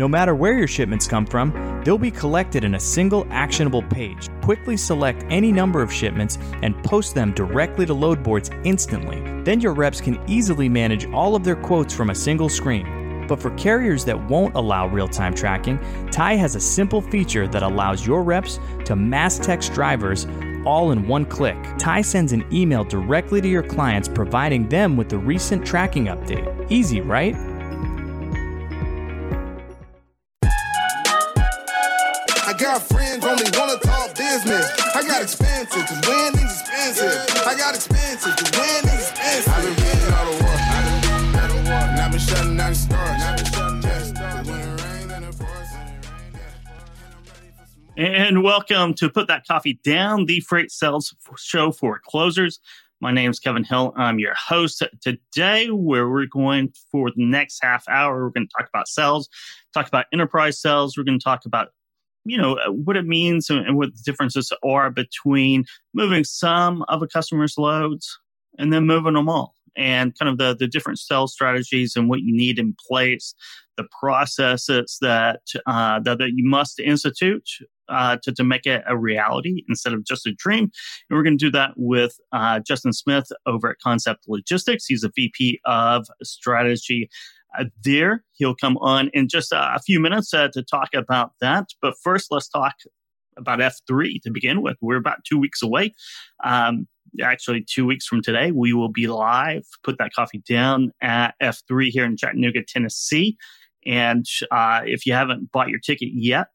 No matter where your shipments come from, they'll be collected in a single actionable page. Quickly select any number of shipments and post them directly to load boards instantly. Then your reps can easily manage all of their quotes from a single screen. But for carriers that won't allow real time tracking, TAI has a simple feature that allows your reps to mass text drivers all in one click. TAI sends an email directly to your clients providing them with the recent tracking update. Easy, right? Got expensive, cause winning's expensive. I got expensive, cause winning's expensive. I've been winning all the war. I've been winning all the war. And I've been shutting down the stars. I've been shutting down the stars. When it rains and it pours. And welcome to Put That Coffee Down, the freight sales show for closers. My name is Kevin Hill. I'm your host today, where we're going for the next half hour. We're going to talk about sales, talk about enterprise sales. We're going to talk about you know what it means and what the differences are between moving some of a customer's loads and then moving them all and kind of the, the different sales strategies and what you need in place the processes that uh, that, that you must institute uh, to, to make it a reality instead of just a dream. And we're going to do that with uh, Justin Smith over at Concept Logistics. He's a VP of strategy there. He'll come on in just a few minutes uh, to talk about that. But first, let's talk about F3 to begin with. We're about two weeks away. Um, actually, two weeks from today, we will be live. Put that coffee down at F3 here in Chattanooga, Tennessee. And uh, if you haven't bought your ticket yet,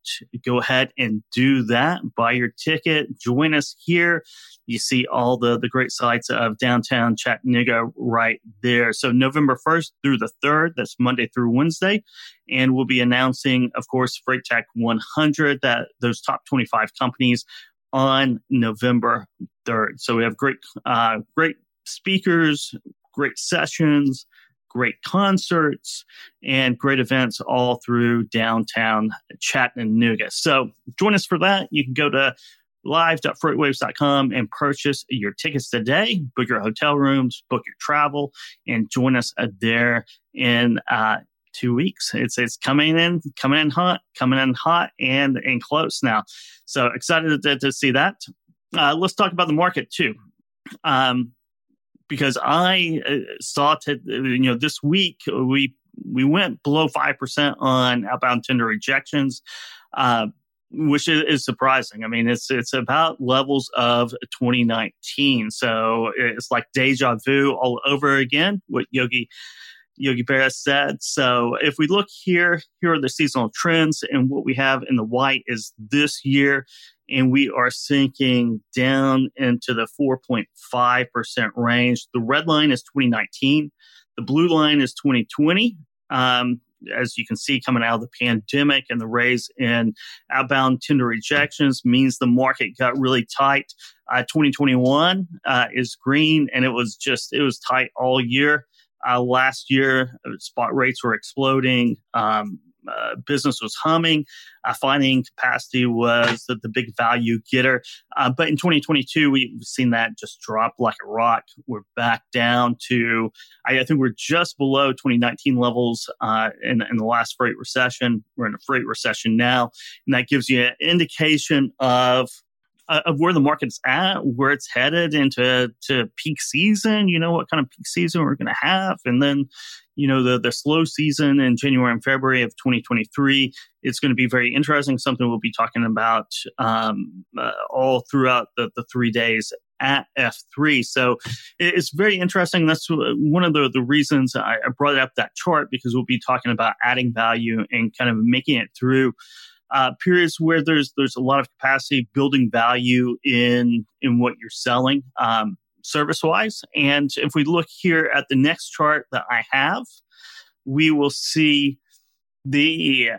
go ahead and do that. Buy your ticket. Join us here. You see all the, the great sights of downtown Chattanooga right there. So November 1st through the 3rd, that's Monday through Wednesday. And we'll be announcing, of course, Freight Tech 100, that those top 25 companies on November 3rd. So we have great, uh, great speakers, great sessions, great concerts and great events all through downtown Chattanooga. So join us for that. You can go to live.freightwaves.com and purchase your tickets today, book your hotel rooms, book your travel, and join us there in uh, two weeks. It's it's coming in, coming in hot, coming in hot and and close now. So excited to, to see that. Uh, let's talk about the market too. Um, because I uh, saw to you know this week we we went below five percent on outbound tender rejections, uh, which is, is, surprising. I mean, it's it's about levels of 2019, so it's like deja vu all over again. What Yogi Yogi Berra said. So if we look here, here are the seasonal trends, and what we have in the white is this year and we are sinking down into the 4.5% range. The red line is 2019. The blue line is 2020. Um, as you can see, coming out of the pandemic and the raise in outbound tender rejections means the market got really tight. Uh, 2021 uh, is green, and it was just it was tight all year. Uh, last year, uh, spot rates were exploding. Um, uh, business was humming. Uh, finding capacity was the, the big value getter. Uh, but in 2022, we've seen that just drop like a rock. We're back down to, I, I think we're just below 2019 levels uh, in, in the last freight recession. We're in a freight recession now. And that gives you an indication of uh, of where the market's at, where it's headed into to peak season. You know what kind of peak season we're going to have, and then you know, the, the slow season in January and February of 2023. It's going to be very interesting, something we'll be talking about um, uh, all throughout the, the three days at F3. So it's very interesting. That's one of the, the reasons I brought up that chart because we'll be talking about adding value and kind of making it through uh, periods where there's there's a lot of capacity, building value in in what you're selling. Um, service wise. And if we look here at the next chart that I have, we will see the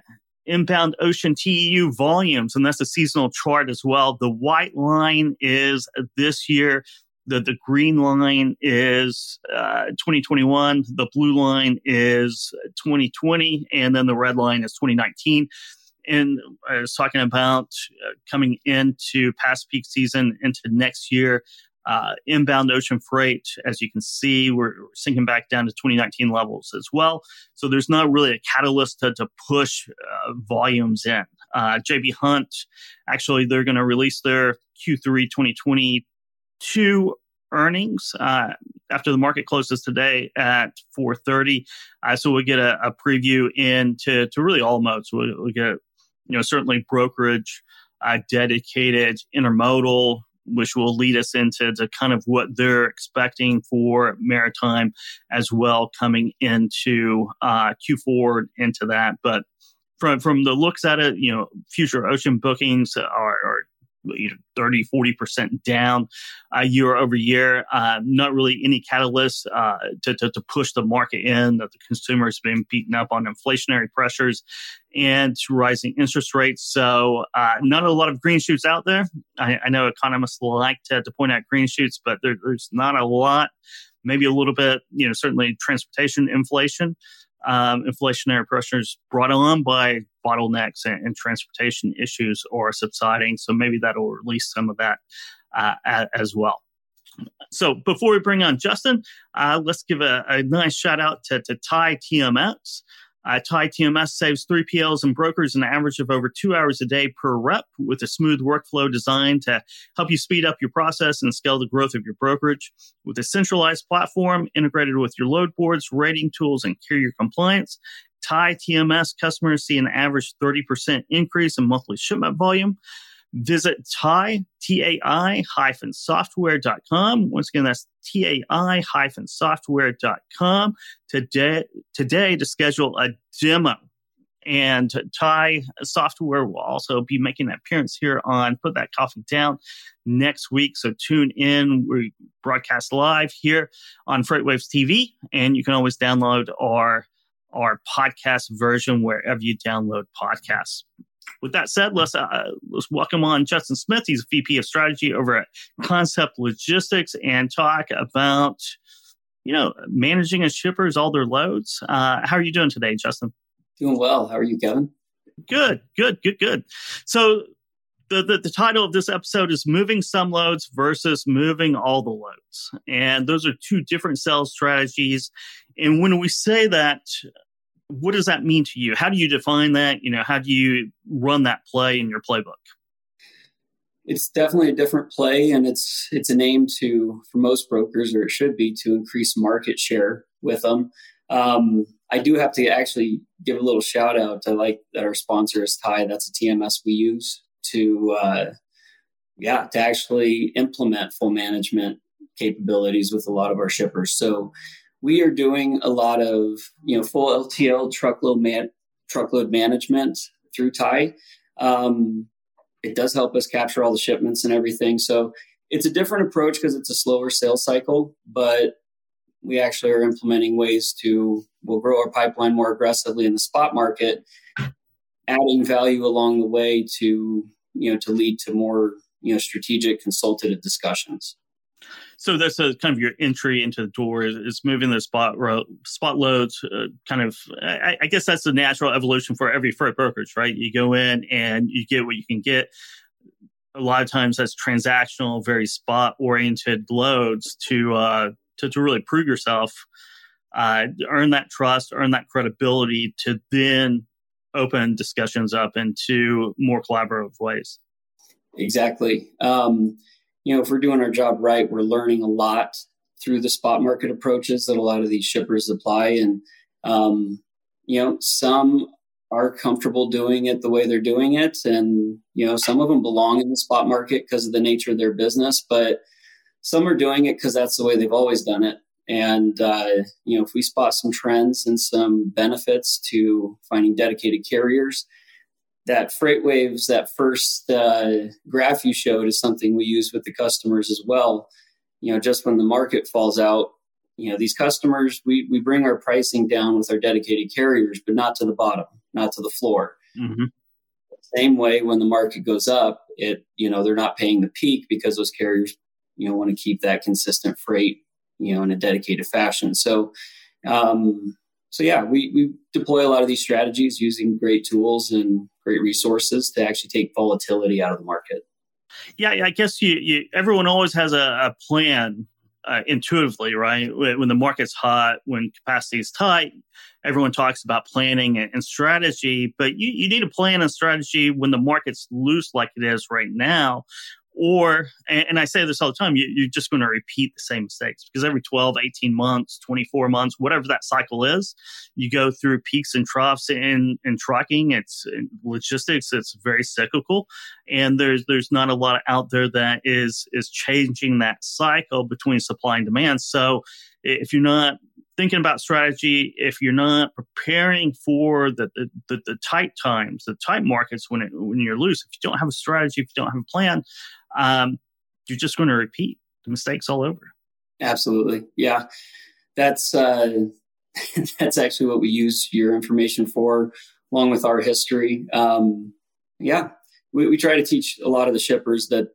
inbound ocean TEU volumes, and that's a seasonal chart as well. The white line is this year. The, the green line is uh, 2021. The blue line is 2020. And then the red line is 2019 and I was talking about uh, coming into past peak season into next year Uh, inbound ocean freight, as you can see, we're, we're, sinking back down to 2019 levels as well. So there's not really a catalyst to, to push uh, volumes in. Uh, JB Hunt, actually, they're going to release their Q3 2022 earnings uh, after the market closes today at 4:30. Uh, so we'll get a, a, preview into to really all modes. We'll, we'll get you know certainly brokerage, uh, dedicated, intermodal, which will lead us into to kind of what they're expecting for maritime as well coming into uh, Q4 into that. But from from the looks at it, you know, future ocean bookings are, are you know, 30, 40% down uh, year over year. Uh, not really any catalyst uh, to, to, to, push the market in, that the consumer has been beaten up on inflationary pressures and rising interest rates. So, uh, not a lot of green shoots out there. I, I know economists like to, to, point out green shoots, but there, there's not a lot. Maybe a little bit, you know, certainly transportation inflation um, inflationary pressures brought on by bottlenecks and, and, transportation issues are subsiding. So maybe that'll release some of that uh, as well. So before we bring on Justin, uh, let's give a, a, nice shout out to, to TAI TMS. Uh, TAI TMS saves 3PLs and brokers an average of over two hours a day per rep with a smooth workflow designed to help you speed up your process and scale the growth of your brokerage. With a centralized platform integrated with your load boards, rating tools, and carrier compliance, TAI TMS customers see an average 30% increase in monthly shipment volume. Visit TAI, T-A-I hyphen software.com. Once again, that's T-A-I hyphen software.com today, today to schedule a demo. And TAI software will also be making an appearance here on Put That Coffee Down next week. So tune in. We broadcast live here on FreightWaves TV, and you can always download our our podcast version wherever you download podcasts with that said, let's uh, let's welcome on Justin Smith. He's VP of Strategy over at Concept Logistics, and talk about you know managing a shippers all their loads. Uh, how are you doing today, Justin? Doing well. How are you, Kevin? Good, good, good, good. So the, the, the, title of this episode is moving some loads versus moving all the loads and those are two different sales strategies and when we say that what does that mean to you? How do you define that? You know, how do you run that play in your playbook? It's definitely a different play, and it's it's a name to for most brokers, or it should be, to increase market share with them. Um, I do have to actually give a little shout out. I like that our sponsor is TAI. That's a TMS we use to, uh, yeah, to actually implement full management capabilities with a lot of our shippers. So we are doing a lot of you know full LTL truckload man, truckload management through TAI. Um, it does help us capture all the shipments and everything. So it's a different approach because it's a slower sales cycle, but we actually are implementing ways to we'll grow our pipeline more aggressively in the spot market, adding value along the way to you know to lead to more you know strategic consultative discussions. So that's a kind of your entry into the door is, is moving the spot ro- spot loads. Uh, kind of, I, I, guess that's the natural evolution for every freight brokerage, right? You go in and you get what you can get. A lot of times that's transactional, very spot oriented loads to, uh, to to really prove yourself, uh, earn that trust, earn that credibility to then open discussions up into more collaborative ways. Exactly. Um, you know, if we're doing our job right, we're learning a lot through the spot market approaches that a lot of these shippers apply. And, um, you know, some are comfortable doing it the way they're doing it. And, you know, some of them belong in the spot market because of the nature of their business, but some are doing it because that's the way they've always done it. And, uh, you know, if we spot some trends and some benefits to finding dedicated carriers, that freight waves, that first uh, graph you showed, is something we use with the customers as well. You know, just when the market falls out, you know, these customers, we, we bring our pricing down with our dedicated carriers, but not to the bottom, not to the floor. Mm-hmm. Same way when the market goes up, it, you know, they're not paying the peak because those carriers, you know, want to keep that consistent freight, you know, in a dedicated fashion. So, um, so yeah, we, we deploy a lot of these strategies using great tools and great resources to actually take volatility out of the market. Yeah, I guess you, you everyone always has a, a plan uh, intuitively, right? When the market's hot, when capacity is tight, everyone talks about planning and, strategy, but you, you need a plan and strategy when the market's loose like it is right now, or and, i say this all the time you, are just going to repeat the same mistakes because every 12 18 months 24 months whatever that cycle is you go through peaks and troughs in in trucking. It's in logistics it's very cyclical and there's there's not a lot out there that is is changing that cycle between supply and demand. So if you're not thinking about strategy, if you're not preparing for the, the, the, the tight times, the tight markets when, it, when you're loose, if you don't have a strategy, if you don't have a plan, um, you're just going to repeat the mistakes all over. Absolutely. Yeah. That's, uh, that's actually what we use your information for, along with our history. Um, yeah. We, we try to teach a lot of the shippers that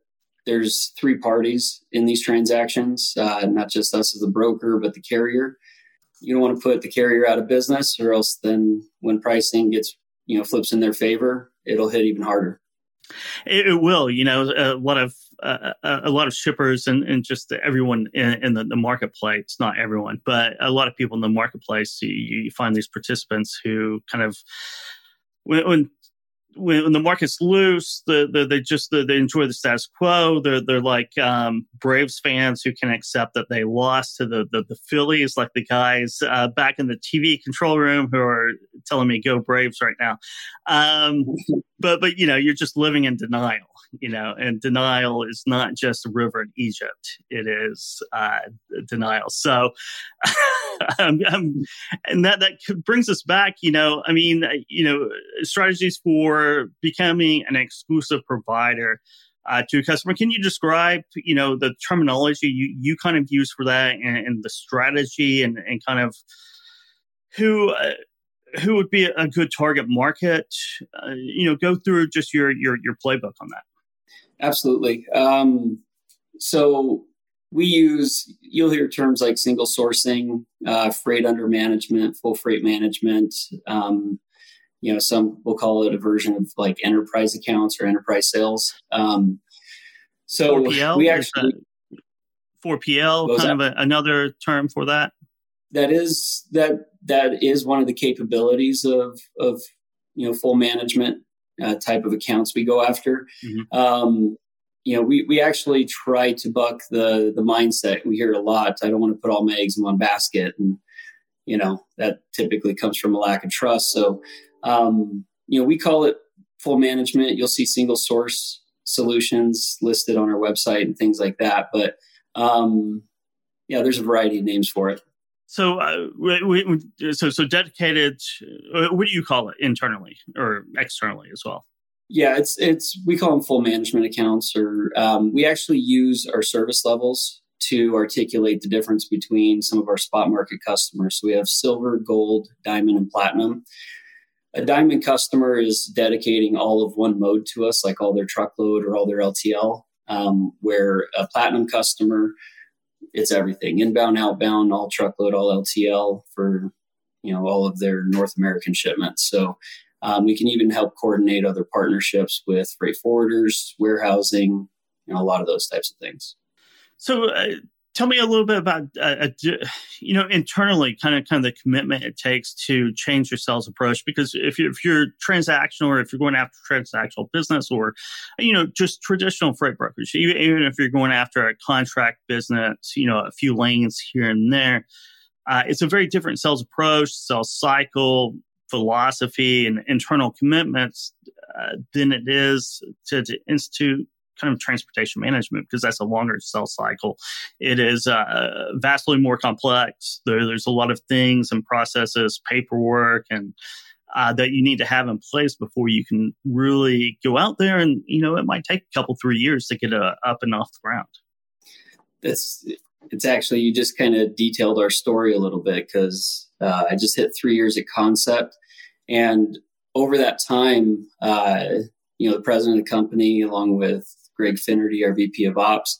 there's three parties in these transactions, uh, not just us as a broker, but the carrier. You don't want to put the carrier out of business, or else then when pricing gets you know flips in their favor, it'll hit even harder. It, it will. You know, a lot of uh, a lot of shippers and, and just everyone in, in the, the, marketplace, not everyone, but a lot of people in the marketplace, you, you find these participants who kind of, when, when when, when the market's loose, the, the, they just the, they enjoy the status quo. They're they're like um, Braves fans who can accept that they lost to the the, the Phillies, like the guys uh, back in the TV control room who are telling me go Braves right now. Um, but but you know you're just living in denial you know, and denial is not just a river in Egypt; it is uh, denial. So, um, um, and that that brings us back. You know, I mean, uh, you know, strategies for becoming an exclusive provider. Uh, to a customer. Can you describe, you know, the terminology you, you kind of use for that and, and the strategy and, and kind of who uh, who would be a good target market? Uh, you know, go through just your your your playbook on that. Absolutely. Um, so we use, you'll hear terms like single sourcing, uh, freight under management, full freight management. Um, you know, some will call it a version of like enterprise accounts or enterprise sales. Um, so 4PL, we actually 4PL, kind of a, another term for that. That is that that is one of the capabilities of of you know full management uh, type of accounts we go after. Mm-hmm. Um, you know, we, we actually try to buck the the mindset. We hear it a lot. I don't want to put all my eggs in one basket, and you know that typically comes from a lack of trust. So, um, you know, we call it full management. You'll see single source solutions listed on our website and things like that. But um, yeah, there's a variety of names for it. So, uh, we, we, so, so dedicated. Uh, what do you call it internally or externally as well? Yeah, it's it's we call them full management accounts, or um, we actually use our service levels to articulate the difference between some of our spot market customers. So we have silver, gold, diamond, and platinum. A diamond customer is dedicating all of one mode to us, like all their truckload or all their LTL. Um, where a platinum customer it's everything inbound, outbound, all truckload, all LTL for you know all of their North American shipments. So um, we can even help coordinate other partnerships with freight forwarders, warehousing, you know, a lot of those types of things. So, uh, tell me a little bit about uh, you know internally kind of kind of the commitment it takes to change your sales approach because if you're, if you're transactional or if you're going after transactional business or you know just traditional freight brokerage even, even if you're going after a contract business you know a few lanes here and there uh, it's a very different sales approach sales cycle philosophy and internal commitments uh, than it is to, to institute kind of transportation management because that's a longer sales cycle. It is uh, vastly more complex. There, there's a lot of things and processes, paperwork, and uh, that you need to have in place before you can really go out there. And you know, it might take a couple, three years to get uh, up and off the ground. That's it's actually you just kind of detailed our story a little bit because uh, I just hit three years at Concept, and over that time, uh, you know, the president of the company, along with Greg Finnerty, our VP of Ops,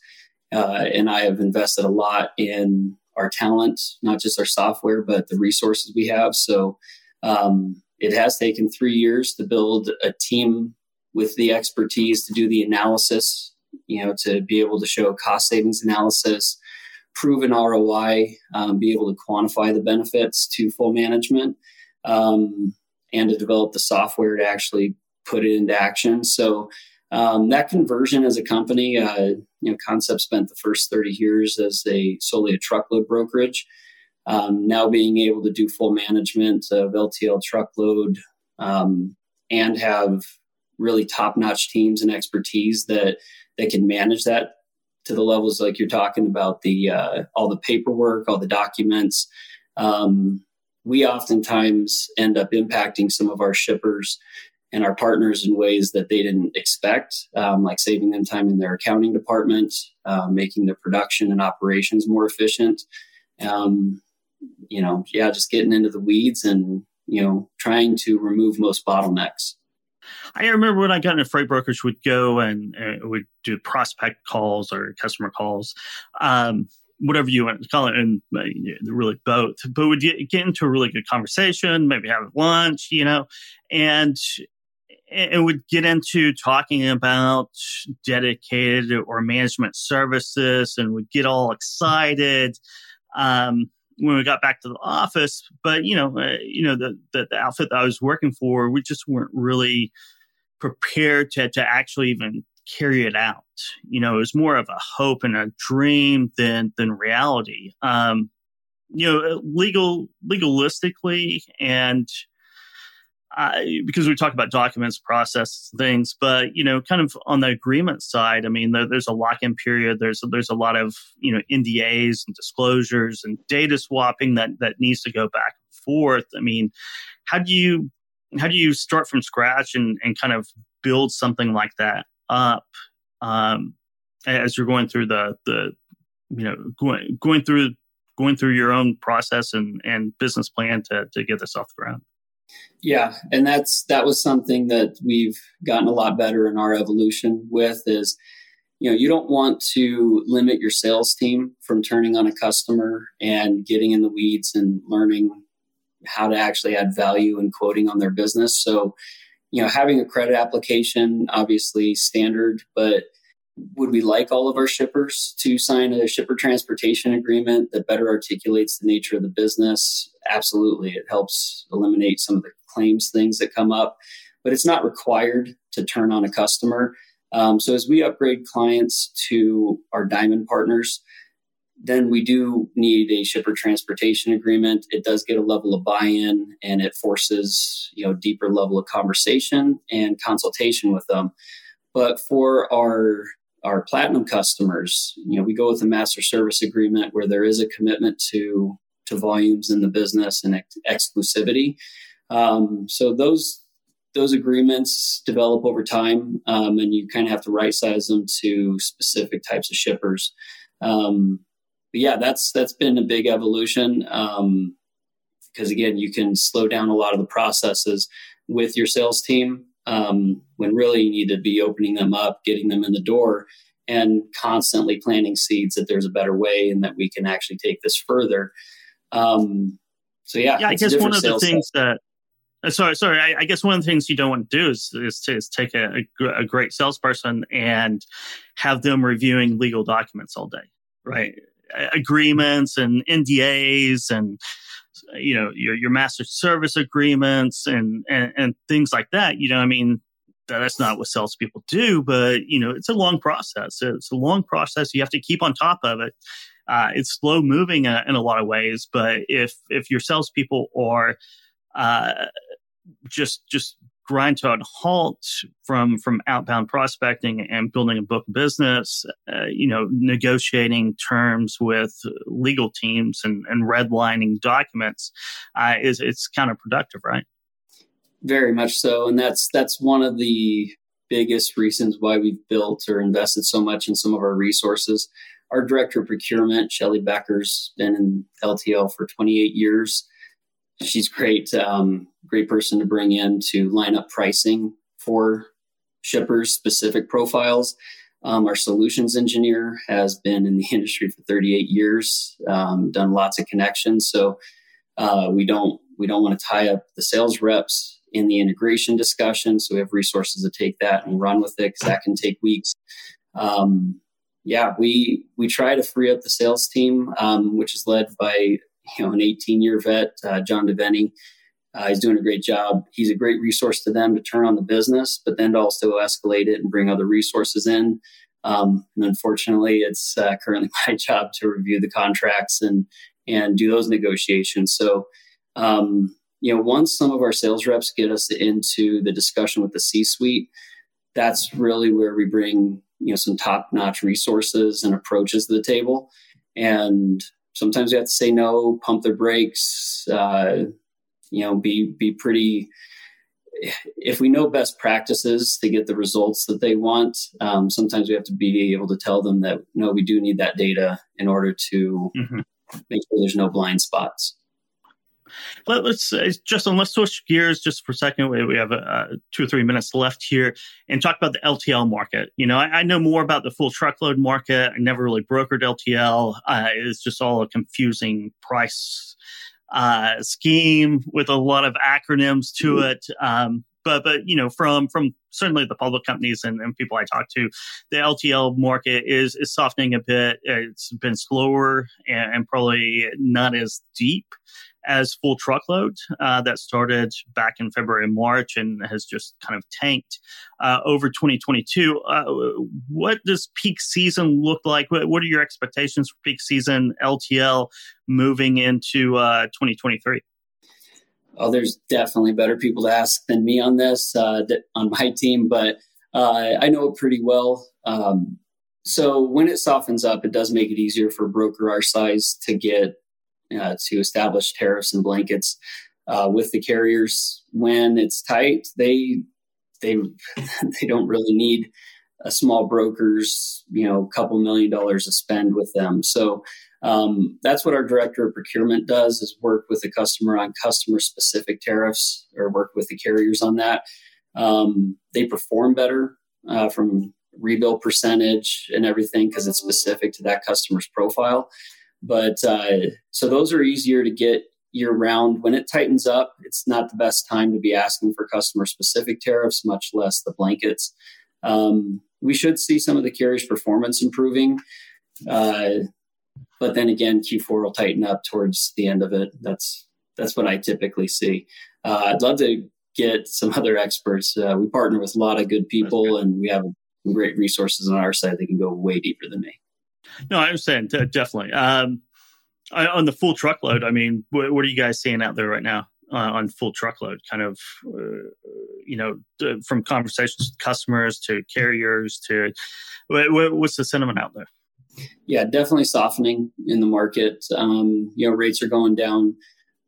uh, and I have invested a lot in our talent, not just our software, but the resources we have. So um, it has taken three years to build a team with the expertise to do the analysis you know, to be able to show cost savings analysis, proven ROI, um, be able to quantify the benefits to full management, um, and to develop the software to actually put it into action. So um, that conversion as a company, uh, you know, Concept spent the first 30 years as a solely a truckload brokerage. Um, now being able to do full management of LTL truckload um, and have really top-notch teams and expertise that that can manage that to the levels like you're talking about the uh, all the paperwork, all the documents. Um, we oftentimes end up impacting some of our shippers and our partners in ways that they didn't expect, um, like saving them time in their accounting department, uh, making their production and operations more efficient. Um, you know, yeah, just getting into the weeds and you know trying to remove most bottlenecks. I remember when I got into freight brokerage, would go and uh, would do prospect calls or customer calls, um, whatever you want to call it, and uh, really both. But would get, get into a really good conversation, maybe have lunch, you know, and it would get into talking about dedicated or management services, and would get all excited. Um, when we got back to the office. But you know, uh, you know the, the, the outfit that I was working for, we just weren't really prepared to to actually even carry it out. You know, it was more of a hope and a dream than than reality. Um, you know, legal legalistically and because we talk about documents, process things, but you know, kind of on the agreement side, I mean, there, there's a lock-in period. There's there's a lot of you know NDAs and disclosures and data swapping that that needs to go back and forth. I mean, how do you how do you start from scratch and and kind of build something like that up um, as you're going through the the you know going going through going through your own process and and business plan to to get this off the ground yeah, and that's that was something that we've gotten a lot better in our evolution with is you know, you don't want to limit your sales team from turning on a customer and getting in the weeds and learning how to actually add value and quoting on their business. So, you know, having a credit application obviously standard, but would we like all of our shippers to sign a shipper transportation agreement that better articulates the nature of the business? Absolutely. It helps eliminate some of the claims things that come up, but it's not required to turn on a customer. Um, so as we upgrade clients to our diamond partners, then we do need a shipper transportation agreement. It does get a level of buy-in and it forces, you know, deeper level of conversation and consultation with them. But for our our platinum customers, you know, we go with a master service agreement where there is a commitment to to volumes in the business and ex- exclusivity. Um, so those those agreements develop over time, um, and you kind of have to right size them to specific types of shippers. Um, but yeah, that's that's been a big evolution because um, again, you can slow down a lot of the processes with your sales team um, when really you need to be opening them up, getting them in the door, and constantly planting seeds that there's a better way and that we can actually take this further. Um, so yeah, yeah. I guess one of the things that uh, sorry, sorry. I, I, guess one of the things you don't want to do is is, to, is take a, a, a, great salesperson and have them reviewing legal documents all day, right? Agreements and NDAs and you know your your master service agreements and, and and things like that. You know, I mean, that's not what salespeople do, but you know, it's a long process. It's a long process. You have to keep on top of it. Uh, it's slow moving in, in, a lot of ways, but if if your salespeople are uh, just just grind to a halt from from outbound prospecting and building a book business, uh, you know, negotiating terms with legal teams and, and redlining documents uh, is it's counterproductive, right? Very much so, and that's that's one of the biggest reasons why we've built or invested so much in some of our resources. Our director of procurement, Shelly Becker's been in LTL for 28 years she's great, um, great person to bring in to line up pricing for shippers specific profiles. Um, our solutions engineer has been in the industry for 38 years, um, done lots of connections. So uh, we don't we don't want to tie up the sales reps in the integration discussion. So we have resources to take that and run with it because that can take weeks. um, yeah, we we try to free up the sales team, um, which is led by you know an 18 year vet, uh, John Devenny. Uh, he's doing a great job. He's a great resource to them to turn on the business, but then to also escalate it and bring other resources in. Um, and unfortunately, it's uh, currently my job to review the contracts and and do those negotiations. So, um, you know, once some of our sales reps get us into the discussion with the C-suite, that's really where we bring you know some top notch resources and approaches to the table and sometimes we have to say no pump the brakes uh, you know be be pretty if we know best practices to get the results that they want um, sometimes we have to be able to tell them that no we do need that data in order to mm-hmm. make sure there's no blind spots let, us uh, Justin, let's switch gears just for a second. We, we have uh, two or three minutes left here and talk about the LTL market. You know, I, I know more about the full truckload market. I never really brokered LTL. Uh, it's just all a confusing price uh, scheme with a lot of acronyms to mm-hmm. it. Um, but but you know from from certainly the public companies and, and, people I talk to, the LTL market is is softening a bit. It's been slower and, and probably not as deep as full truckload uh, that started back in February and March and has just kind of tanked uh, over 2022. Uh, what does peak season look like? What, what, are your expectations for peak season LTL moving into 2023? Uh, oh, there's definitely better people to ask than me on this uh, on my team, but uh, I know it pretty well. Um, so when it softens up, it does make it easier for broker our size to get uh, to establish tariffs and blankets uh, with the carriers. When it's tight, they they they don't really need a small broker's you know couple million dollars to spend with them. So um, that's what our director of procurement does: is work with the customer on customer specific tariffs or work with the carriers on that. Um, they perform better uh, from rebuild percentage and everything because it's specific to that customer's profile. But uh, so those are easier to get year round. When it tightens up, it's not the best time to be asking for customer specific tariffs, much less the blankets. Um, we should see some of the carriers' performance improving. Uh, but then again, Q4 will tighten up towards the end of it. That's that's what I typically see. Uh, I'd love to get some other experts. Uh, we partner with a lot of good people, and we have great resources on our side that can go way deeper than me. No, I'm understand definitely. Um, on the full truckload, I mean, what, what, are you guys seeing out there right now uh, on full truckload? Kind of, uh, you know, from conversations with customers to carriers to what, what's the sentiment out there? Yeah, definitely softening in the market. Um, you know, rates are going down.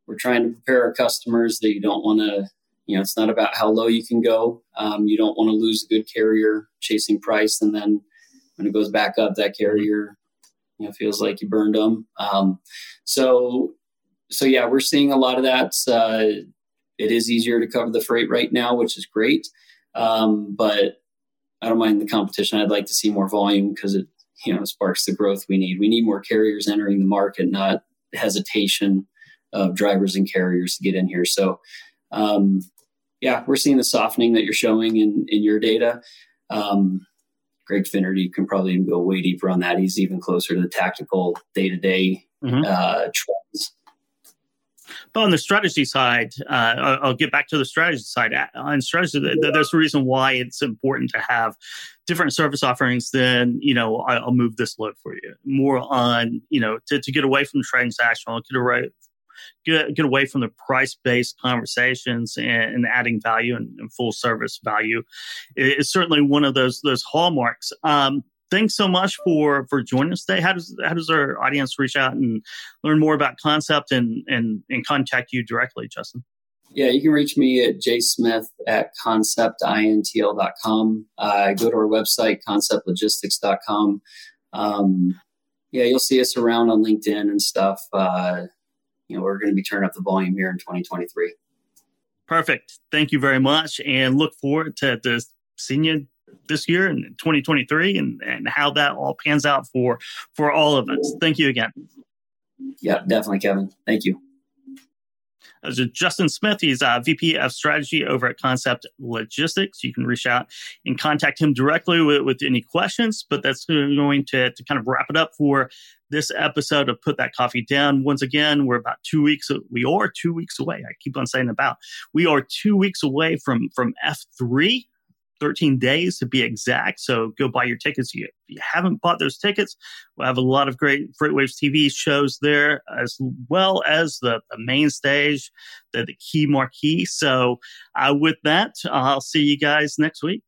We're trying to prepare our customers that you don't want to. You know, it's not about how low you can go. Um, you don't want to lose a good carrier chasing price, and then when it goes back up, that carrier you know feels like you burned them. Um, so so yeah, we're seeing a lot of that. Uh, it is easier to cover the freight right now, which is great. Um, but I don't mind the competition. I'd like to see more volume because it you know sparks the growth we need. We need more carriers entering the market, not hesitation of drivers and carriers to get in here. So um, yeah, we're seeing the softening that you're showing in in your data. Um, Greg Finnerty can probably even go way deeper on that. He's even closer to the tactical day to day trends. But on the strategy side, uh, I'll get back to the strategy side. On strategy, there's a reason why it's important to have different service offerings. Then you know, I'll move this load for you more on you know to, to get away from transactional, get away get, get away from the price based conversations and, and, adding value and, and, full service value is certainly one of those those hallmarks. Um, thanks so much for for joining us today. How does how does our audience reach out and learn more about Concept and and, and contact you directly, Justin? Yeah, you can reach me at jsmith at conceptintl.com. Uh, go to our website, conceptlogistics.com. Um, yeah, you'll see us around on LinkedIn and stuff. Uh, you know, we're going to be turning up the volume here in 2023. Perfect. Thank you very much. And look forward to, to seeing you this year in 2023 and, and how that all pans out for, for all of us. Thank you again. Yeah, definitely, Kevin. Thank you. Justin Smith, he's uh, a VP of strategy over at Concept Logistics. You can reach out and contact him directly with, with any questions. But that's going to, to kind of wrap it up for this episode of Put That Coffee Down. Once again, we're about two weeks. We are two weeks away. I keep on saying about. We are two weeks away from from F three. 13 days to be exact. So go buy your tickets. If you haven't bought those tickets, we'll have a lot of great FreightWaves TV shows there, as well as the, the main stage, the, the key marquee. So uh, with that, I'll see you guys next week.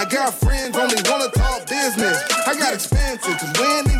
I got friends only wanna talk business. I got expensive, cause winning's